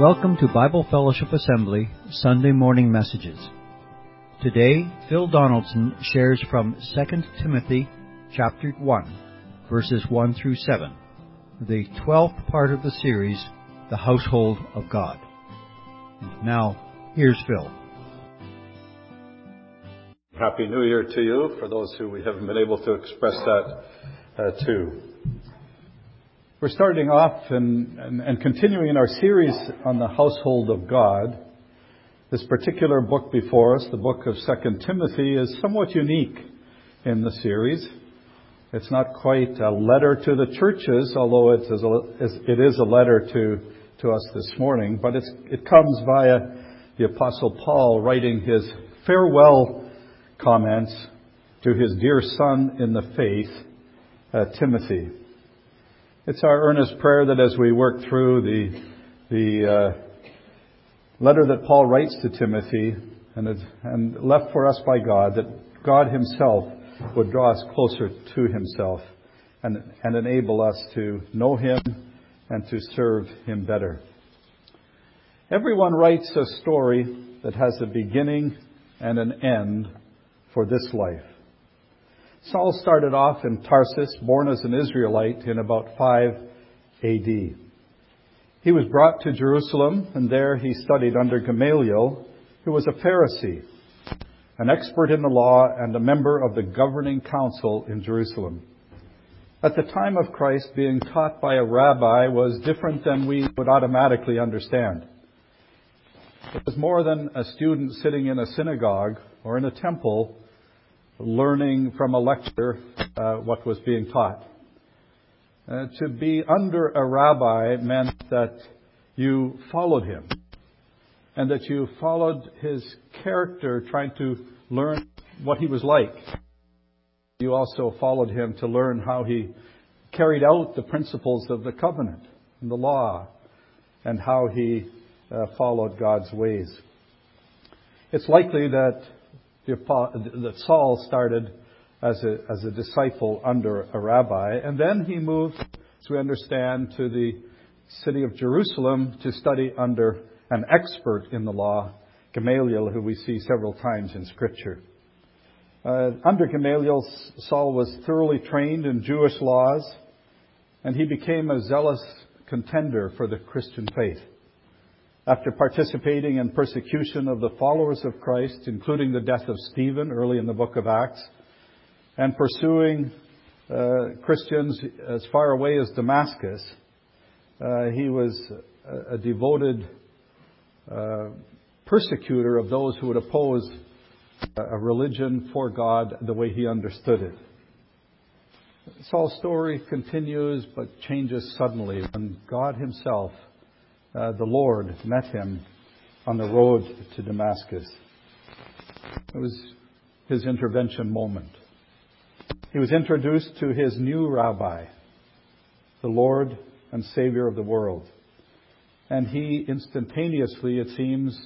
Welcome to Bible Fellowship Assembly Sunday Morning Messages. Today, Phil Donaldson shares from 2 Timothy chapter 1, verses 1 through 7, the 12th part of the series, The Household of God. Now, here's Phil. Happy New Year to you, for those who we haven't been able to express that uh, to. We're starting off and, and, and, continuing in our series on the household of God. This particular book before us, the book of 2 Timothy, is somewhat unique in the series. It's not quite a letter to the churches, although it is a, it is a letter to, to us this morning, but it comes via the Apostle Paul writing his farewell comments to his dear son in the faith, uh, Timothy. It's our earnest prayer that as we work through the, the uh, letter that Paul writes to Timothy and, and left for us by God, that God Himself would draw us closer to Himself and, and enable us to know Him and to serve Him better. Everyone writes a story that has a beginning and an end for this life. Saul started off in Tarsus, born as an Israelite in about 5 AD. He was brought to Jerusalem, and there he studied under Gamaliel, who was a Pharisee, an expert in the law and a member of the governing council in Jerusalem. At the time of Christ, being taught by a rabbi was different than we would automatically understand. It was more than a student sitting in a synagogue or in a temple learning from a lecture uh, what was being taught. Uh, to be under a rabbi meant that you followed him and that you followed his character, trying to learn what he was like. You also followed him to learn how he carried out the principles of the covenant and the law and how he uh, followed God's ways. It's likely that that Saul started as a, as a disciple under a rabbi, and then he moved, as we understand, to the city of Jerusalem to study under an expert in the law, Gamaliel, who we see several times in Scripture. Uh, under Gamaliel, Saul was thoroughly trained in Jewish laws, and he became a zealous contender for the Christian faith after participating in persecution of the followers of Christ, including the death of Stephen early in the book of Acts, and pursuing uh, Christians as far away as Damascus, uh, he was a, a devoted uh, persecutor of those who would oppose a religion for God the way he understood it. Saul's story continues but changes suddenly when God himself uh, the Lord met him on the road to Damascus. It was his intervention moment. He was introduced to his new rabbi, the Lord and Savior of the world. And he instantaneously, it seems,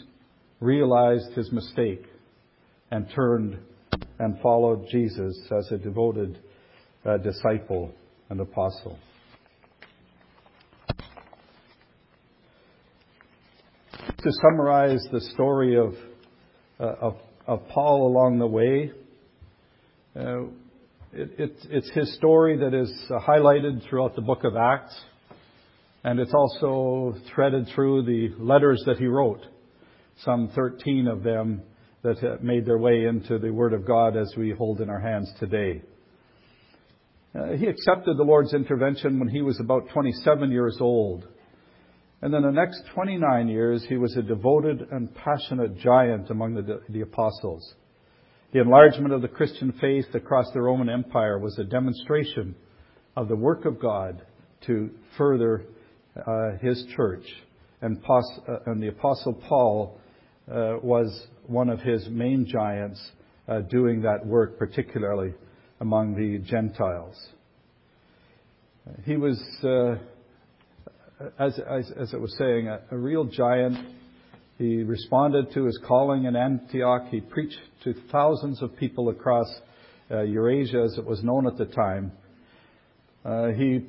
realized his mistake and turned and followed Jesus as a devoted uh, disciple and apostle. To summarize the story of, uh, of, of, Paul along the way, uh, it, it, it's his story that is highlighted throughout the book of Acts, and it's also threaded through the letters that he wrote, some 13 of them that made their way into the Word of God as we hold in our hands today. Uh, he accepted the Lord's intervention when he was about 27 years old. And then the next 29 years, he was a devoted and passionate giant among the, the apostles. The enlargement of the Christian faith across the Roman Empire was a demonstration of the work of God to further uh, his church. And, pos- uh, and, the Apostle Paul uh, was one of his main giants uh, doing that work, particularly among the Gentiles. He was uh, as, as, as I was saying, a, a real giant. He responded to his calling in Antioch. He preached to thousands of people across uh, Eurasia, as it was known at the time. Uh, he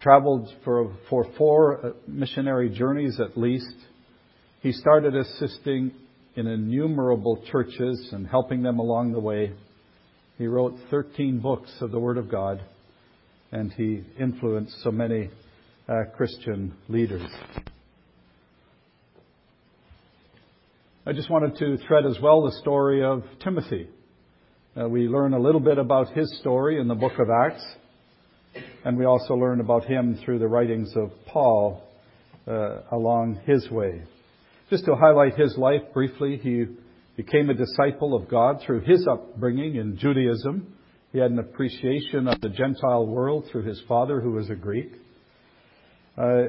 traveled for, for four uh, missionary journeys at least He started assisting in innumerable churches and helping them along the way. He wrote 13 books of the Word of God, and he influenced so many Christian leaders. I just wanted to thread as well the story of Timothy. Uh, we learn a little bit about his story in the book of Acts, and we also learn about him through the writings of Paul uh, along his way. Just to highlight his life briefly, he became a disciple of God through his upbringing in Judaism. He had an appreciation of the Gentile world through his father, who was a Greek. Uh,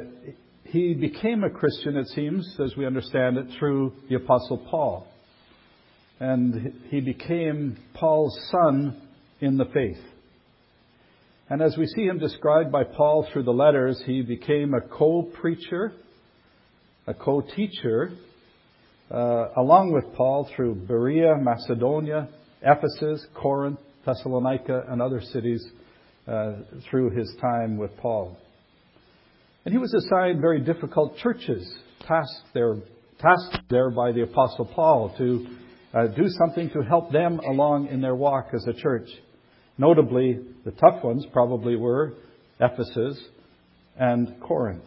he became a Christian, it seems, as we understand it, through the Apostle Paul. And he became Paul's son in the faith. And as we see him described by Paul through the letters, he became a co preacher, a co teacher, uh, along with Paul through Berea, Macedonia, Ephesus, Corinth, Thessalonica, and other cities uh, through his time with Paul. And he was assigned very difficult churches, tasked there, tasked there by the Apostle Paul to uh, do something to help them along in their walk as a church. Notably, the tough ones probably were Ephesus and Corinth.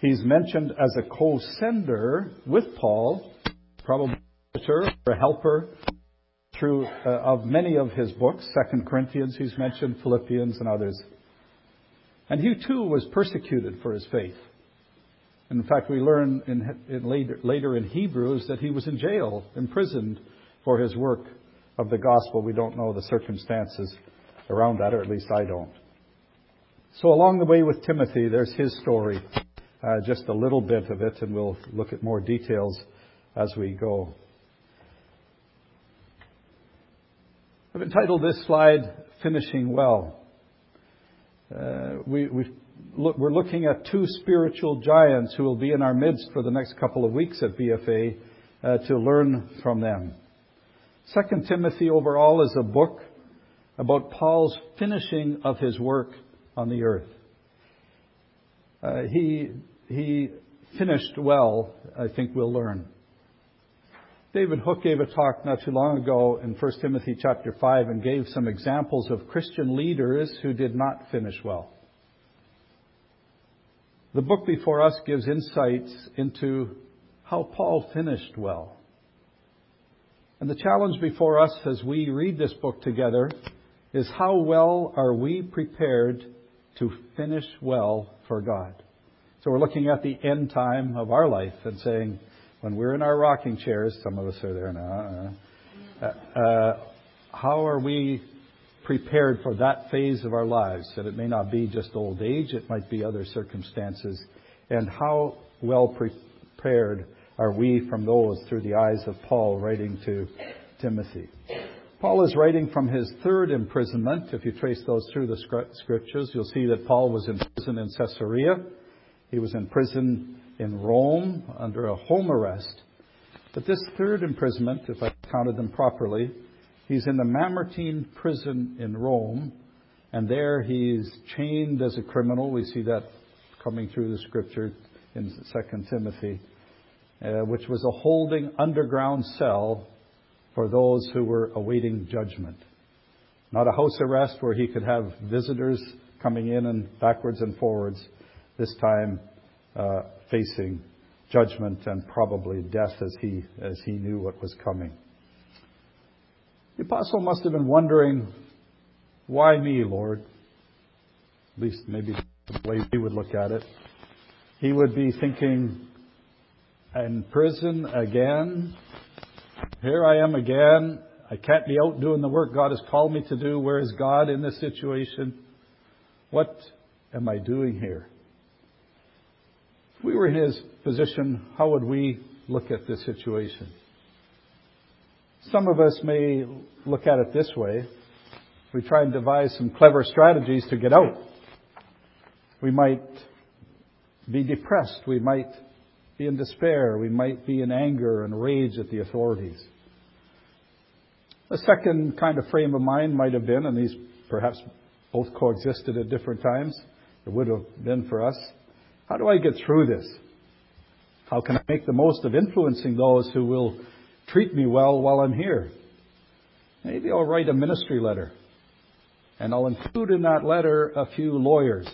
He's mentioned as a co-sender with Paul, probably a helper through uh, of many of his books. Second Corinthians, he's mentioned Philippians and others. And he too was persecuted for his faith. In fact, we learn in, in later, later in Hebrews that he was in jail, imprisoned for his work of the gospel. We don't know the circumstances around that, or at least I don't. So along the way with Timothy, there's his story, uh, just a little bit of it, and we'll look at more details as we go. I've entitled this slide, Finishing Well. Uh, we're looking at two spiritual giants who will be in our midst for the next couple of weeks at BFA uh, to learn from them. Second Timothy overall is a book about Paul's finishing of his work on the earth. Uh, he, he finished well, I think we'll learn. David Hook gave a talk not too long ago in 1 Timothy chapter 5 and gave some examples of Christian leaders who did not finish well. The book before us gives insights into how Paul finished well. And the challenge before us as we read this book together is how well are we prepared to finish well for God? So we're looking at the end time of our life and saying, when we're in our rocking chairs, some of us are there now, uh, uh, how are we prepared for that phase of our lives? That it may not be just old age, it might be other circumstances. And how well prepared are we from those through the eyes of Paul writing to Timothy? Paul is writing from his third imprisonment. If you trace those through the scriptures, you'll see that Paul was in prison in Caesarea. He was in prison in Rome under a home arrest. But this third imprisonment, if I counted them properly, he's in the Mamertine prison in Rome, and there he's chained as a criminal. We see that coming through the scripture in 2 Timothy, uh, which was a holding underground cell for those who were awaiting judgment. Not a house arrest where he could have visitors coming in and backwards and forwards. This time, uh, facing judgment and probably death as he, as he knew what was coming. The apostle must have been wondering, why me, Lord? At least maybe the way we would look at it. He would be thinking, in prison again? Here I am again. I can't be out doing the work God has called me to do. Where is God in this situation? What am I doing here? If we were in his position, how would we look at this situation? Some of us may look at it this way. We try and devise some clever strategies to get out. We might be depressed. We might be in despair. We might be in anger and rage at the authorities. A second kind of frame of mind might have been, and these perhaps both coexisted at different times, it would have been for us, how do I get through this? How can I make the most of influencing those who will treat me well while I'm here? Maybe I'll write a ministry letter. And I'll include in that letter a few lawyers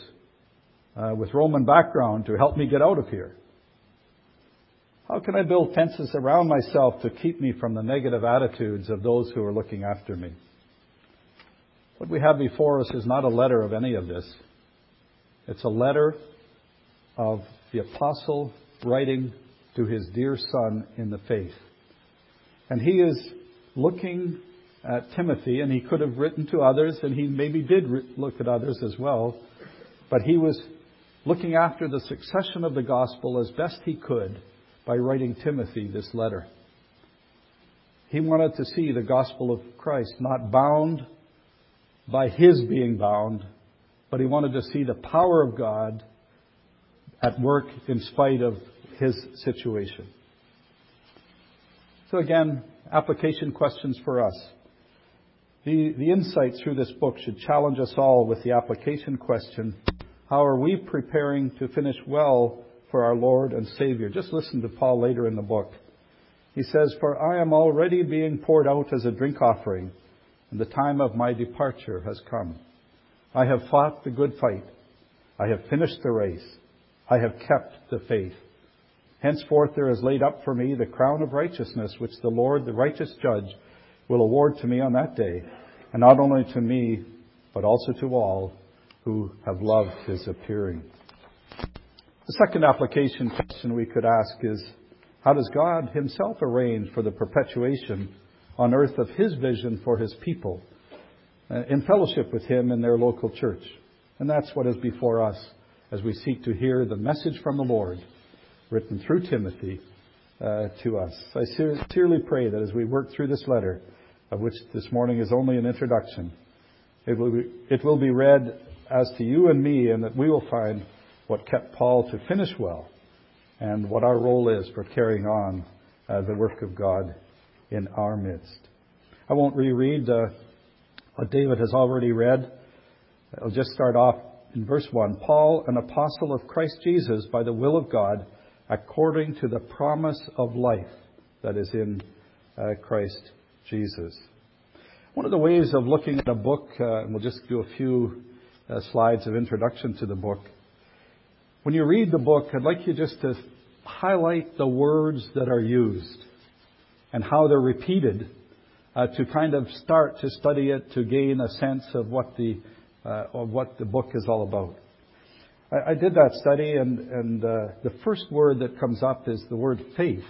uh, with Roman background to help me get out of here. How can I build fences around myself to keep me from the negative attitudes of those who are looking after me? What we have before us is not a letter of any of this. It's a letter of the apostle writing to his dear son in the faith. And he is looking at Timothy, and he could have written to others, and he maybe did look at others as well, but he was looking after the succession of the gospel as best he could by writing Timothy this letter. He wanted to see the gospel of Christ not bound by his being bound, but he wanted to see the power of God at work in spite of his situation. So again, application questions for us. The, the insight through this book should challenge us all with the application question, how are we preparing to finish well for our Lord and Savior? Just listen to Paul later in the book. He says, For I am already being poured out as a drink offering, and the time of my departure has come. I have fought the good fight. I have finished the race. I have kept the faith. Henceforth there is laid up for me the crown of righteousness, which the Lord, the righteous judge, will award to me on that day, and not only to me, but also to all who have loved his appearing. The second application question we could ask is, how does God himself arrange for the perpetuation on earth of his vision for his people uh, in fellowship with him in their local church? And that's what is before us as we seek to hear the message from the Lord written through Timothy uh, to us. I sincerely pray that as we work through this letter, of which this morning is only an introduction, it will be, it will be read as to you and me, and that we will find what kept Paul to finish well and what our role is for carrying on uh, the work of God in our midst. I won't reread uh, what David has already read. I'll just start off in verse 1. Paul, an apostle of Christ Jesus by the will of God, according to the promise of life that is in uh, Christ Jesus. One of the ways of looking at a book, uh, and we'll just do a few uh, slides of introduction to the book. When you read the book, I'd like you just to highlight the words that are used and how they're repeated uh, to kind of start to study it to gain a sense of what the of what the book is all about. I, did that study, and, and uh, the first word that comes up is the word faith.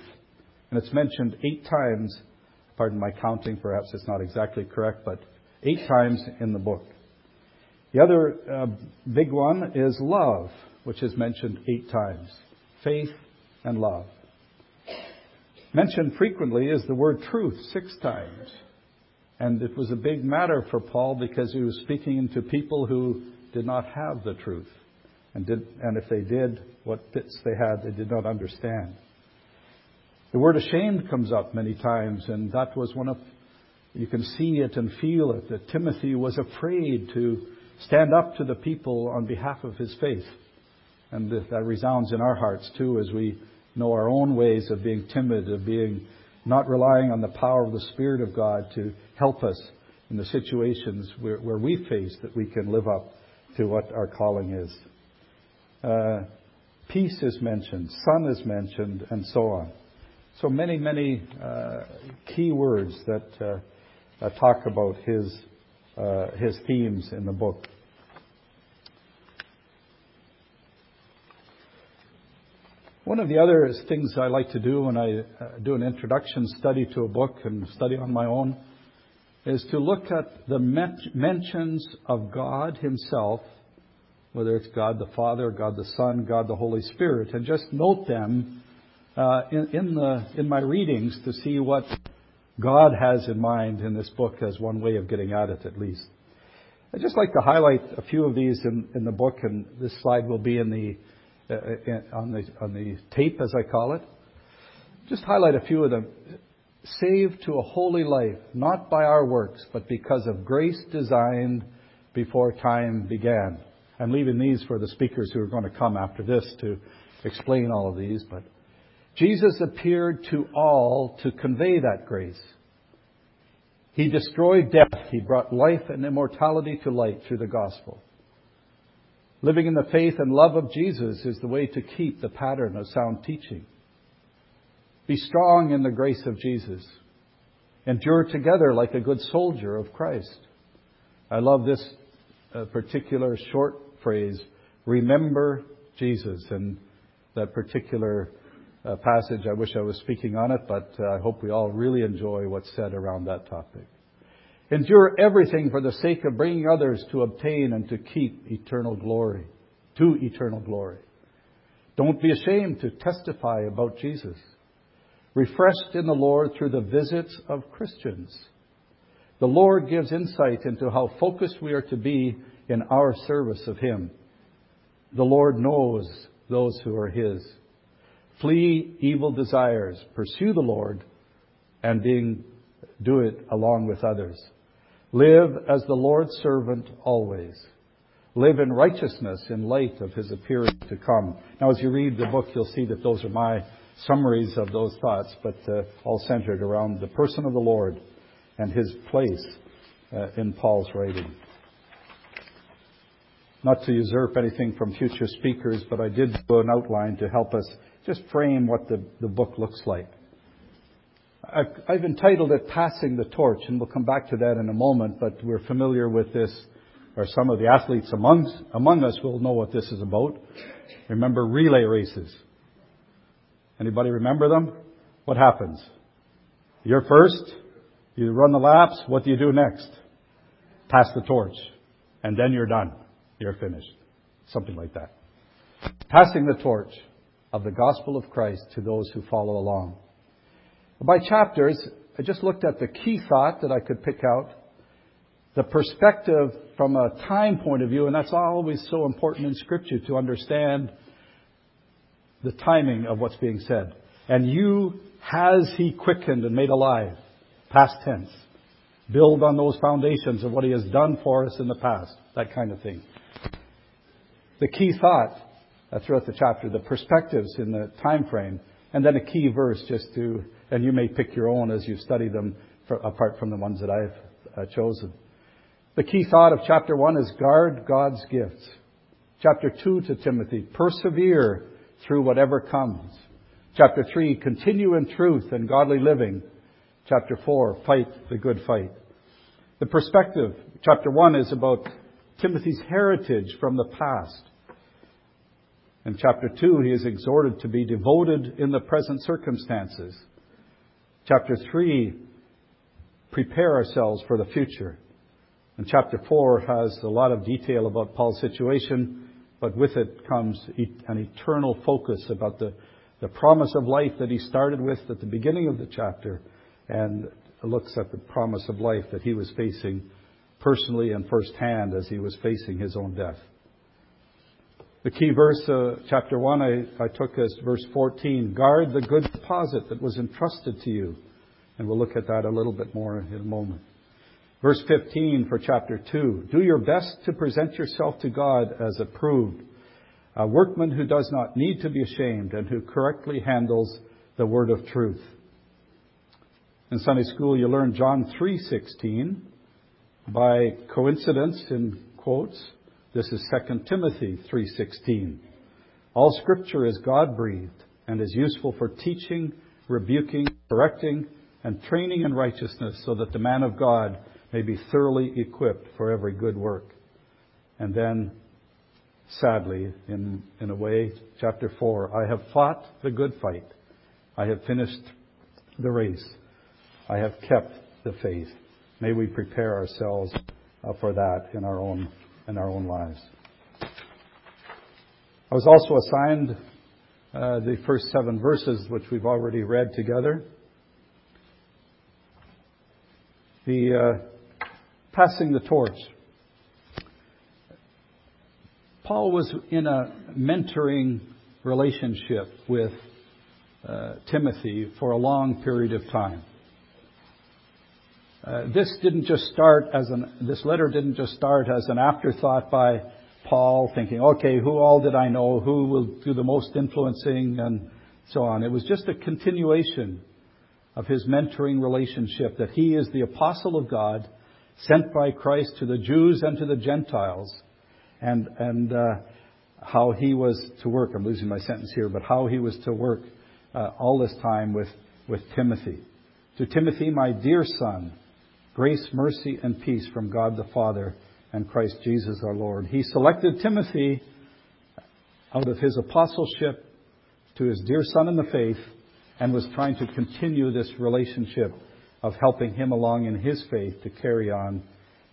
And it's mentioned eight times. Pardon my counting, perhaps it's not exactly correct, but eight times in the book. The other uh, big one is love, which is mentioned eight times. Faith and love. Mentioned frequently is the word truth six times. And it was a big matter for Paul because he was speaking to people who did not have the truth and, did, and if they did, what bits they had, they did not understand. The word ashamed comes up many times, and that was one of, you can see it and feel it, that Timothy was afraid to stand up to the people on behalf of his faith. And that resounds in our hearts too as we know our own ways of being timid, of being not relying on the power of the Spirit of God to help us in the situations where, where we face that we can live up to what our calling is. Uh, peace is mentioned, sun is mentioned, and so on. So many, many uh, key words that uh, talk about his uh, his themes in the book. One of the other things I like to do when I uh, do an introduction study to a book and study on my own is to look at the mentions of God Himself whether it's God the Father, God the Son, God the Holy Spirit, and just note them uh, in, in, the, in my readings to see what God has in mind in this book as one way of getting at it, at least. I'd just like to highlight a few of these in, in the book, and this slide will be in the, Uh, uh, on, the, on the tape, as I call it. Just highlight a few of them. Saved to a holy life, not by our works, but because of grace designed before time began. I'm leaving these for the speakers who are going to come after this to explain all of these, but Jesus appeared to all to convey that grace. He destroyed death. He brought life and immortality to light through the gospel. Living in the faith and love of Jesus is the way to keep the pattern of sound teaching. Be strong in the grace of Jesus. Endure together like a good soldier of Christ. I love this uh, particular short phrase, remember Jesus. And that particular uh, passage, I wish I was speaking on it, but uh, I hope we all really enjoy what's said around that topic. Endure everything for the sake of bringing others to obtain and to keep eternal glory, to eternal glory. Don't be ashamed to testify about Jesus. Refreshed in the Lord through the visits of Christians. The Lord gives insight into how focused we are to be in our service of Him. The Lord knows those who are His. Flee evil desires, pursue the Lord, and being, do it along with others. Live as the Lord's servant always. Live in righteousness in light of his appearing to come. Now, as you read the book, you'll see that those are my summaries of those thoughts, but uh, all centered around the person of the Lord and his place uh, in Paul's writing. Not to usurp anything from future speakers, but I did do an outline to help us just frame what the, the book looks like. I've entitled it Passing the Torch, and we'll come back to that in a moment, but we're familiar with this, or some of the athletes among, among us will know what this is about. Remember relay races. Anybody remember them? What happens? You're first, you run the laps, what do you do next? Pass the torch. And then you're done. You're finished. Something like that. Passing the torch of the gospel of Christ to those who follow along. By chapters, I just looked at the key thought that I could pick out, the perspective from a time point of view, and that's always so important in Scripture to understand the timing of what's being said. And you has he quickened and made alive, past tense. Build on those foundations of what he has done for us in the past, that kind of thing. The key thought throughout the chapter, the perspectives in the time frame, and then a key verse just to and you may pick your own as you study them for, apart from the ones that I've uh, chosen. The key thought of chapter 1 is guard God's gifts. Chapter 2 to Timothy, persevere through whatever comes. Chapter 3, continue in truth and godly living. Chapter 4, fight the good fight. The perspective, chapter 1 is about Timothy's heritage from the past. In chapter 2, he is exhorted to be devoted in the present circumstances. Chapter 3, prepare ourselves for the future. And chapter 4 has a lot of detail about Paul's situation, but with it comes an eternal focus about the, the promise of life that he started with at the beginning of the chapter and looks at the promise of life that he was facing personally and firsthand as he was facing his own death. The key verse, uh, chapter 1, I, I took as verse 14 Guard the good deposit that was entrusted to you. And we'll look at that a little bit more in a moment. Verse 15 for chapter 2 Do your best to present yourself to God as approved, a workman who does not need to be ashamed and who correctly handles the word of truth. In Sunday school, you learn John 3:16 by coincidence in quotes this is 2 Timothy 3:16. All scripture is God-breathed and is useful for teaching, rebuking, correcting, and training in righteousness so that the man of God may be thoroughly equipped for every good work. And then, sadly, in, in a way, chapter 4, I have fought the good fight. I have finished the race. I have kept the faith. May we prepare ourselves uh, for that in our own in our own lives. I was also assigned uh, the first seven verses, which we've already read together. The uh, passing the torch. Paul was in a mentoring relationship with uh, Timothy for a long period of time. Uh, this didn't just start as an, this letter didn't just start as an afterthought by Paul thinking, okay, who all did I know? Who will do the most influencing and so on. It was just a continuation of his mentoring relationship that he is the apostle of God, sent by Christ to the Jews and to the Gentiles, and and uh, how he was to work. I'm losing my sentence here, but how he was to work uh, all this time with with Timothy. To Timothy, my dear son, grace, mercy, and peace from God the Father and Christ Jesus our Lord. He selected Timothy out of his apostleship to his dear son in the faith and was trying to continue this relationship of helping him along in his faith to carry on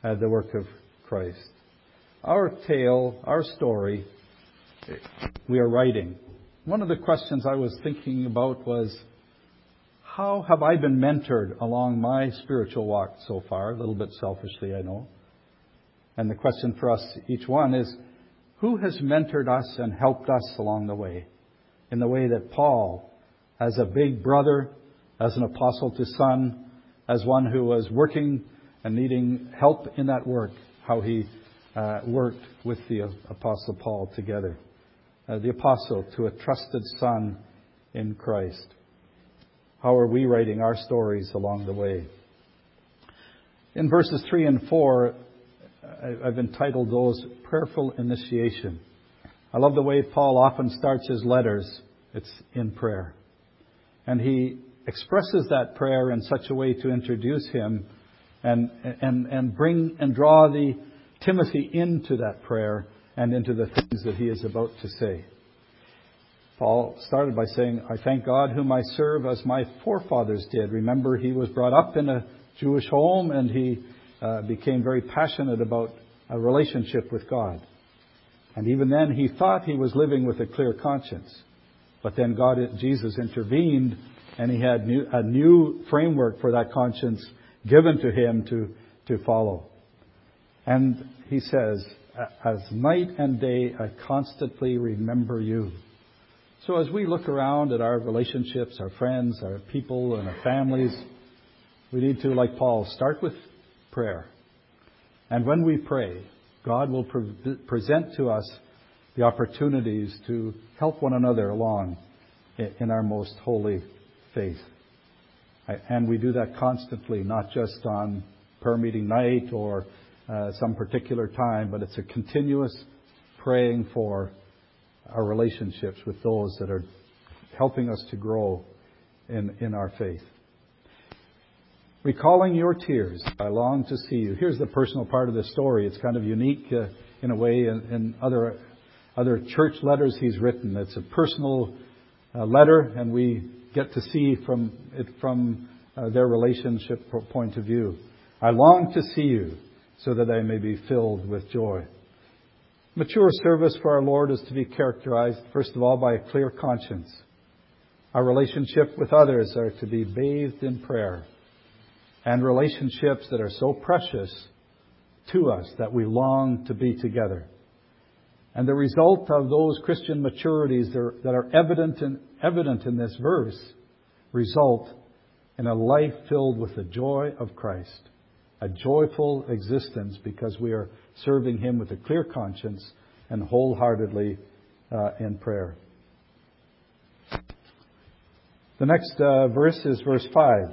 uh, the work of Christ. Our tale, our story, we are writing. One of the questions I was thinking about was, how have I been mentored along my spiritual walk so far? A little bit selfishly, I know. And the question for us, each one, is who has mentored us and helped us along the way? In the way that Paul, as a big brother, as an apostle to son, as one who was working and needing help in that work, how he uh, worked with the apostle Paul together. Uh, the apostle to a trusted son in Christ. How are we writing our stories along the way? In verses 3 and 4, I've entitled those Prayerful Initiation. I love the way Paul often starts his letters. It's in prayer. And he expresses that prayer in such a way to introduce him and, and, and bring and draw the Timothy into that prayer and into the things that he is about to say. Paul started by saying, I thank God whom I serve as my forefathers did. Remember, he was brought up in a Jewish home and he uh, became very passionate about a relationship with God. And even then, he thought he was living with a clear conscience. But then God, Jesus intervened, and he had new, a new framework for that conscience given to him to, to follow. And he says, As night and day, I constantly remember you. So as we look around at our relationships, our friends, our people, and our families, we need to, like Paul, start with prayer. And when we pray, God will pre- present to us the opportunities to help one another along in our most holy faith. And we do that constantly, not just on prayer meeting night or uh, some particular time, but it's a continuous praying for our relationships with those that are helping us to grow in, in our faith. Recalling your tears, I long to see you. Here's the personal part of the story. It's kind of unique uh, in a way in, in, other other church letters he's written. It's a personal uh, letter, and we get to see from it from uh, their relationship point of view. I long to see you, so that I may be filled with joy. Mature service for our Lord is to be characterized, first of all, by a clear conscience. Our relationship with others are to be bathed in prayer and relationships that are so precious to us that we long to be together. And the result of those Christian maturities that are evident in, evident in this verse result in a life filled with the joy of Christ, a joyful existence because we are serving Him with a clear conscience and wholeheartedly uh, in prayer. The next uh, verse is verse 5.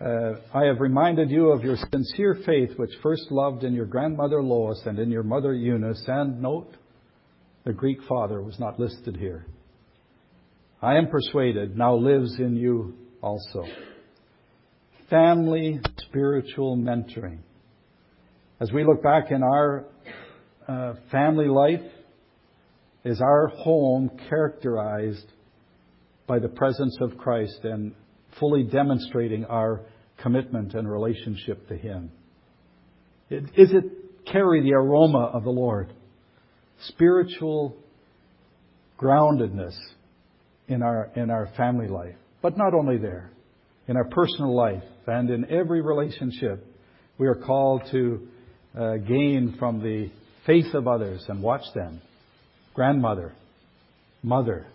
Uh, I have reminded you of your sincere faith, which first loved in your grandmother Lois and in your mother Eunice. And note, the Greek father was not listed here. I am persuaded now lives in you also. Family spiritual mentoring. As we look back in our uh, family life, is our home characterized by the presence of Christ and fully demonstrating our commitment and relationship to Him? Is it carry the aroma of the Lord? Spiritual groundedness in our, in our family life. But not only there, in our personal life and in every relationship, we are called to uh, gain from the faith of others and watch them. Grandmother, mother,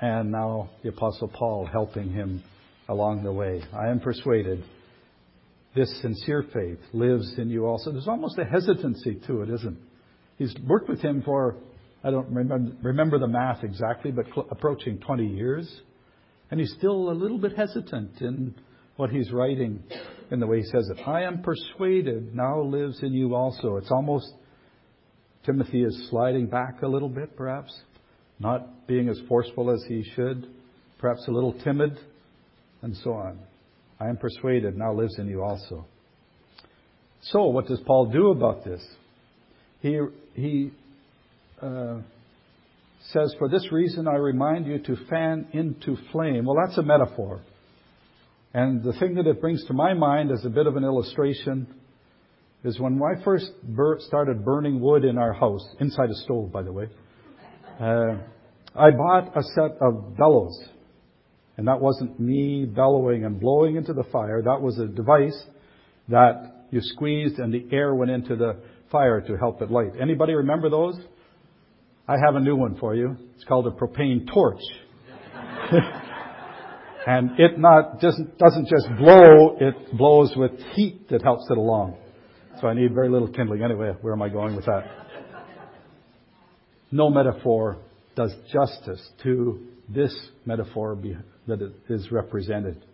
and now the Apostle Paul helping him along the way. I am persuaded this sincere faith lives in you also. There's almost a hesitancy to it, isn't it? He's worked with him for I don't remember, remember the math exactly, but cl- approaching 20 years. And he's still a little bit hesitant in what he's writing in the way he says it. I am persuaded now lives in you also. It's almost, Timothy is sliding back a little bit, perhaps, not being as forceful as he should, perhaps a little timid, and so on. I am persuaded now lives in you also. So, what does Paul do about this? He, he uh, says, For this reason I remind you to fan into flame. Well, that's a metaphor. And the thing that it brings to my mind as a bit of an illustration is when I first started burning wood in our house, inside a stove, by the way, uh, I bought a set of bellows. And that wasn't me bellowing and blowing into the fire. That was a device that you squeezed and the air went into the fire to help it light. Anybody remember those? I have a new one for you. It's called a propane torch. and it not just doesn't just blow, it blows with heat that helps it along. So I need very little kindling. Anyway, where am I going with that? No metaphor does justice to this metaphor that is represented.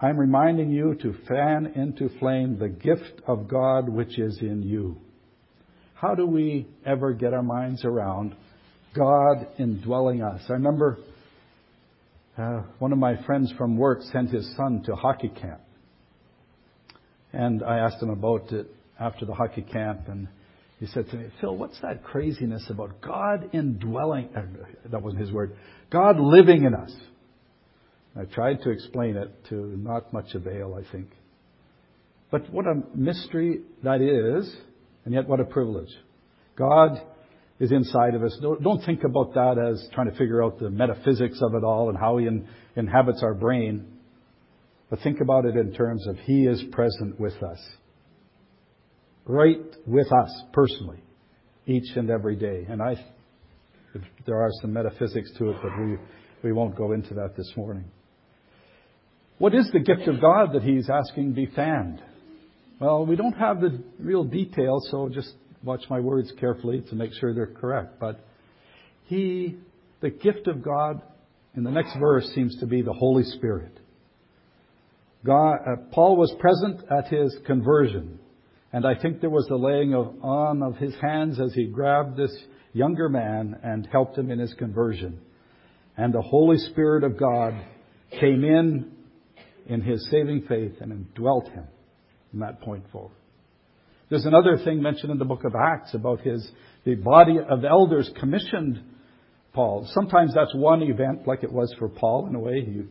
I'm reminding you to fan into flame the gift of God which is in you. How do we ever get our minds around God indwelling us? I remember uh, one of my friends from work sent his son to hockey camp. And I asked him about it after the hockey camp, and he said to me, Phil, what's that craziness about God indwelling? Uh, that wasn't his word. God living in us. I tried to explain it to not much avail, I think. But what a mystery that is and yet, what a privilege. God is inside of us. Don't think about that as trying to figure out the metaphysics of it all and how He inhabits our brain. But think about it in terms of He is present with us. Right with us personally, each and every day. And I, there are some metaphysics to it, but we, we won't go into that this morning. What is the gift of God that He's asking be fanned? Well, we don't have the real details, so just watch my words carefully to make sure they're correct. But he, the gift of God, in the next verse seems to be the Holy Spirit. God, uh, Paul was present at his conversion, and I think there was the laying of, on of his hands as he grabbed this younger man and helped him in his conversion. And the Holy Spirit of God came in in his saving faith and indwelt him from that point forward. There's another thing mentioned in the book of Acts about his, the body of elders commissioned Paul. Sometimes that's one event, like it was for Paul in a way. He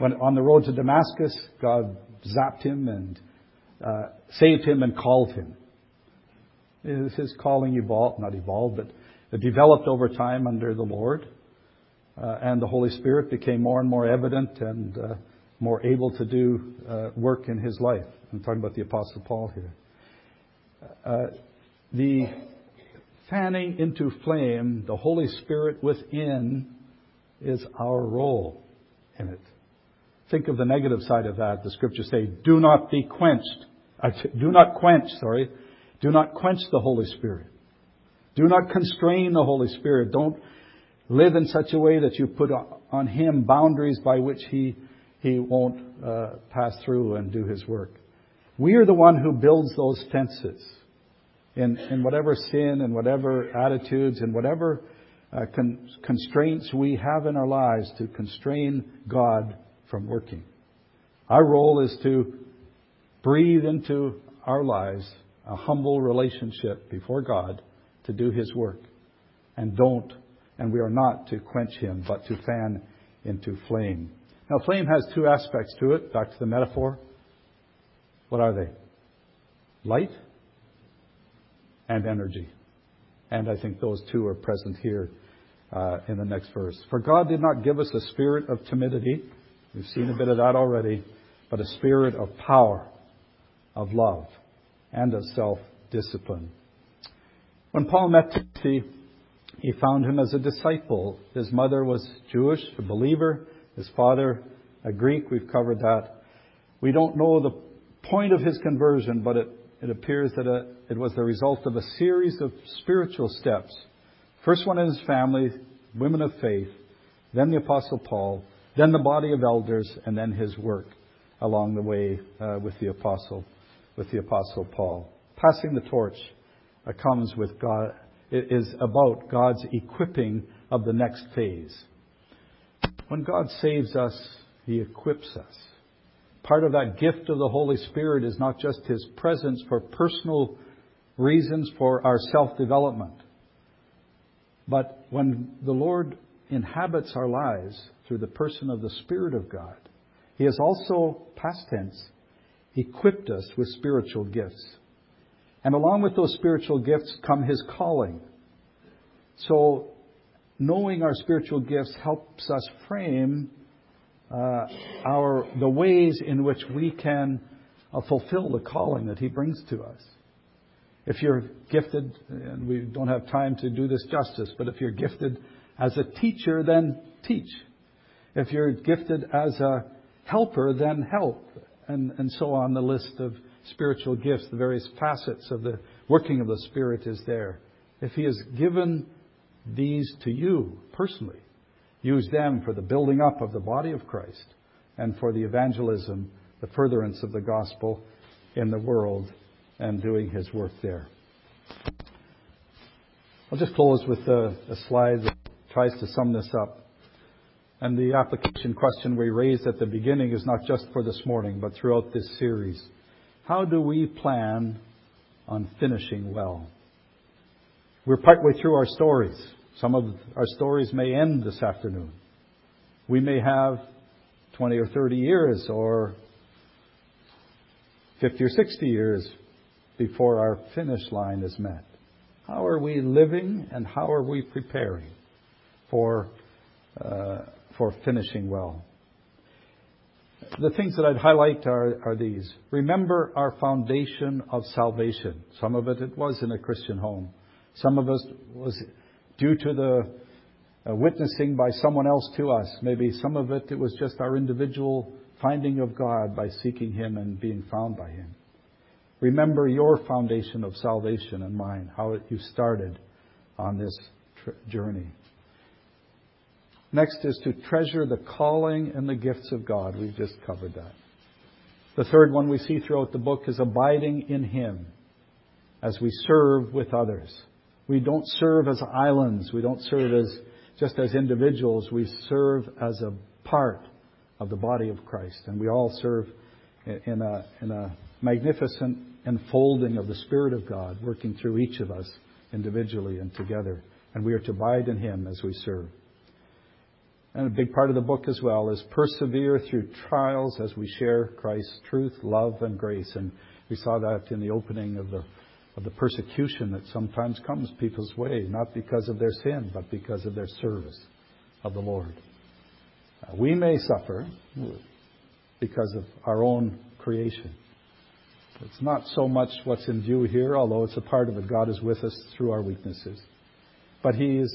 went on the road to Damascus, God zapped him and uh, saved him and called him. His calling evolved, not evolved, but it developed over time under the Lord. Uh, and the Holy Spirit became more and more evident and uh, more able to do uh, work in his life. I'm talking about the Apostle Paul here. Uh, the fanning into flame, the Holy Spirit within, is our role in it. Think of the negative side of that. The scriptures say, do not be quenched. Do not quench, sorry. Do not quench the Holy Spirit. Do not constrain the Holy Spirit. Don't live in such a way that you put on Him boundaries by which He, he won't uh, pass through and do His work. We are the one who builds those fences in, in whatever sin and whatever attitudes and whatever uh, con- constraints we have in our lives to constrain God from working. Our role is to breathe into our lives a humble relationship before God to do His work. And don't, and we are not to quench Him, but to fan into flame. Now, flame has two aspects to it, back to the metaphor. What are they? Light and energy. And I think those two are present here uh, in the next verse. For God did not give us a spirit of timidity. We've seen a bit of that already. But a spirit of power, of love, and of self discipline. When Paul met Timothy, he found him as a disciple. His mother was Jewish, a believer. His father, a Greek. We've covered that. We don't know the point of his conversion, but it it appears that a, it was the result of a series of spiritual steps. First one in his family, women of faith, then the Apostle Paul, then the body of elders, and then his work along the way uh, with the Apostle, with the Apostle Paul. Passing the torch uh, comes with God, it is about God's equipping of the next phase. When God saves us, He equips us. Part of that gift of the Holy Spirit is not just His presence for personal reasons for our self development, but when the Lord inhabits our lives through the person of the Spirit of God, He has also, past tense, equipped us with spiritual gifts. And along with those spiritual gifts come His calling. So, knowing our spiritual gifts helps us frame the ways in which we can uh, fulfill the calling that He brings to us. If you're gifted, and we don't have time to do this justice, but if you're gifted as a teacher, then teach. If you're gifted as a helper, then help. And, and so on the list of spiritual gifts, the various facets of the working of the Spirit is there. If He has given these to you personally, use them for the building up of the body of Christ and for the evangelism, the furtherance of the gospel in the world and doing his work there. I'll just close with a, a slide that tries to sum this up. And the application question we raised at the beginning is not just for this morning, but throughout this series. How do we plan on finishing well? We're partway through our stories. Some of our stories may end this afternoon. We may have 20 or 30 years or 50 or 60 years before our finish line is met. How are we living and how are we preparing for, uh, for finishing well? The things that I'd highlight are, are these. Remember our foundation of salvation. Some of it, it was in a Christian home. Some of us was due to the uh, witnessing by someone else to us. Maybe some of it, it was just our individual finding of God by seeking Him and being found by Him. Remember your foundation of salvation and mine, how you started on this tr- journey. Next is to treasure the calling and the gifts of God. We've just covered that. The third one we see throughout the book is abiding in Him as we serve with others. We don't serve as islands. We don't serve as just as individuals. We serve as a part of the body of Christ. And we all serve in a, in a magnificent enfolding of the Spirit of God working through each of us individually and together. And we are to abide in Him as we serve. And a big part of the book as well is persevere through trials as we share Christ's truth, love, and grace. And we saw that in the opening of the of the persecution that sometimes comes people's way, not because of their sin, but because of their service of the Lord. Uh, we may suffer because of our own creation. It's not so much what's in view here, although it's a part of it. God is with us through our weaknesses. But He is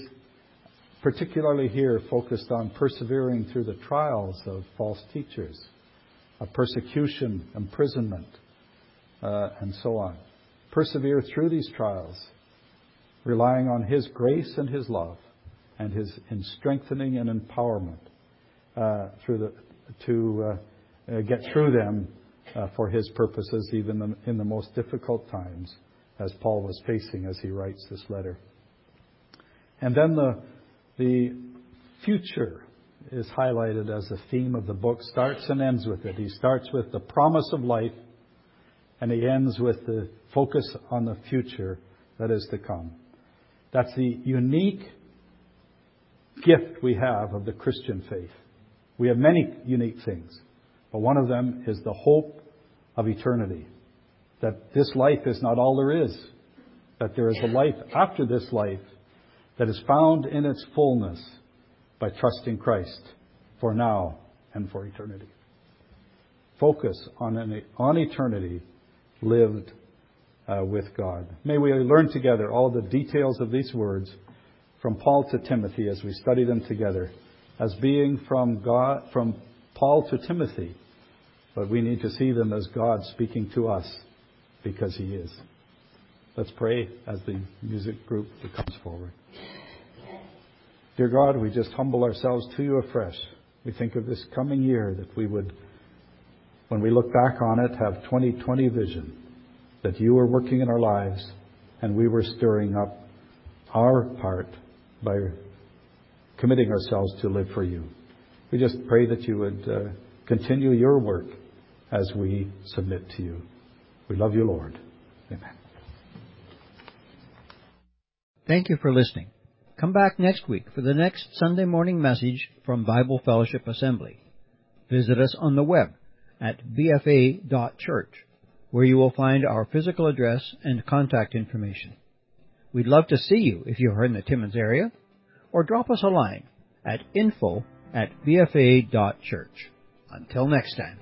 particularly here focused on persevering through the trials of false teachers, of persecution, imprisonment, uh, and so on persevere through these trials, relying on His grace and His love and His in strengthening and empowerment uh, through the, to uh, get through them uh, for His purposes, even in the most difficult times, as Paul was facing as he writes this letter. And then the, the future is highlighted as the theme of the book, starts and ends with it. He starts with the promise of life and he ends with the focus on the future that is to come. That's the unique gift we have of the Christian faith. We have many unique things, but one of them is the hope of eternity. That this life is not all there is, that there is a life after this life that is found in its fullness by trusting Christ for now and for eternity. Focus on, an, on eternity lived uh, with God. May we learn together all the details of these words from Paul to Timothy as we study them together as being from God, from Paul to Timothy, but we need to see them as God speaking to us because He is. Let's pray as the music group comes forward. Dear God, we just humble ourselves to you afresh. We think of this coming year that we would, when we look back on it, have 2020 vision, that you were working in our lives and we were stirring up our part by committing ourselves to live for you. We just pray that you would uh, continue your work as we submit to you. We love you, Lord. Amen. Thank you for listening. Come back next week for the next Sunday morning message from Bible Fellowship Assembly. Visit us on the web at bfa.church, where you will find our physical address and contact information. We'd love to see you if you're in the Timmins area, or drop us a line at info at bfa.church. Until next time.